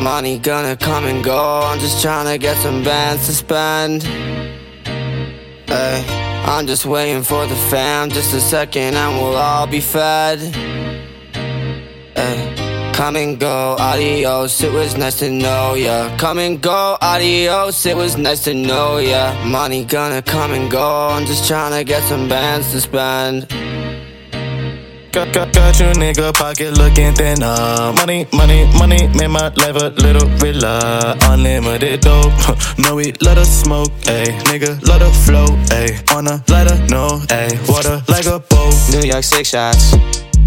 Money gonna come and go. I'm just trying to get some bands to spend. I'm just waiting for the fam. Just a second and we'll all be fed. Come and go, adios. It was nice to know ya. Come and go, adios. It was nice to know ya. Money gonna come and go. I'm just trying to get some bands to spend. Got, got, got you nigga pocket looking thinner. Uh. Money, money, money, made my life a little realer. Unlimited dope, no we let us smoke, ayy. Nigga, let her flow, ayy. Wanna let her know, ayy. Water like a boat. New York six shots.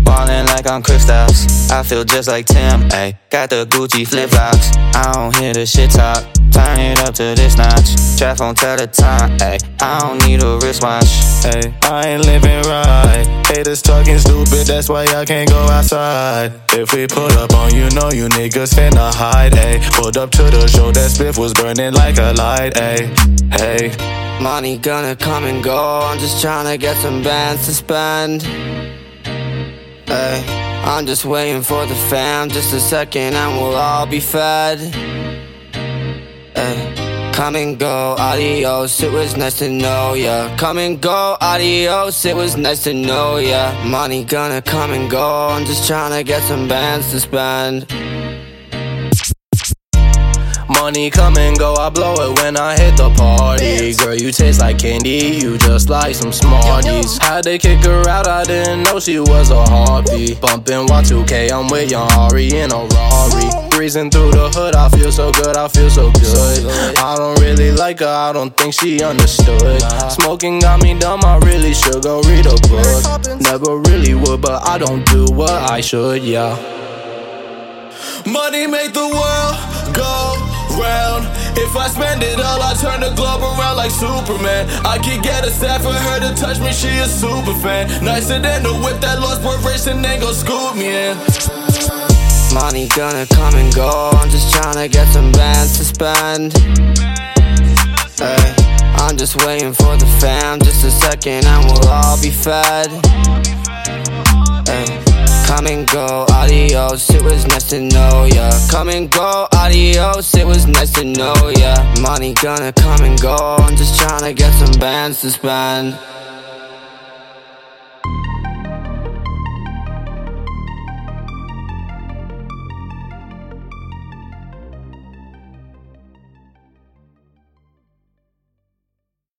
Ballin' like I'm Kristaps. I feel just like Tim, ayy. Got the Gucci flip flops. I don't hear the shit talk. Turn it up to this notch. Trap on tell the time, ayy. I don't need a wristwatch. Hey, I ain't living right. Haters talking stupid, that's why I can't go outside. If we pull up on you, know you niggas finna hide, ayy. Pulled up to the show, that spliff was burning like a light, Hey, Hey, Money gonna come and go. I'm just trying to get some bands to spend. Hey, I'm just waiting for the fam. Just a second and we'll all be fed. Hey, come and go, adios. It was nice to know ya. Come and go, adios. It was nice to know ya. Money gonna come and go. I'm just trying to get some bands to spend. Money come and go, I blow it when I hit the party. Girl, you taste like candy, you just like some Smarties. Had to kick her out, I didn't know she was a heartbeat. Bumping Y2K, I'm with young Ari in a Rari. Breezing through the hood, I feel so good, I feel so good. I don't really like her, I don't think she understood. Smoking got me dumb, I really should go read a book. Never really would, but I don't do what I should, yeah. Money make the world go round. If I spend it all, I turn the globe around like Superman. I can get a set for her to touch me, she a super fan. Nicer than the whip that lost worth racing, ain't gon' scoop me in. Money gonna come and go. I'm just trying to get some bands to spend. Hey, I'm just waiting for the fam. Just a second and we'll all be fed. Hey, come and go, adios. It was nice to know ya. Come and go, adios. It was nice to know ya. Money gonna come and go. I'm just trying to get some bands to spend.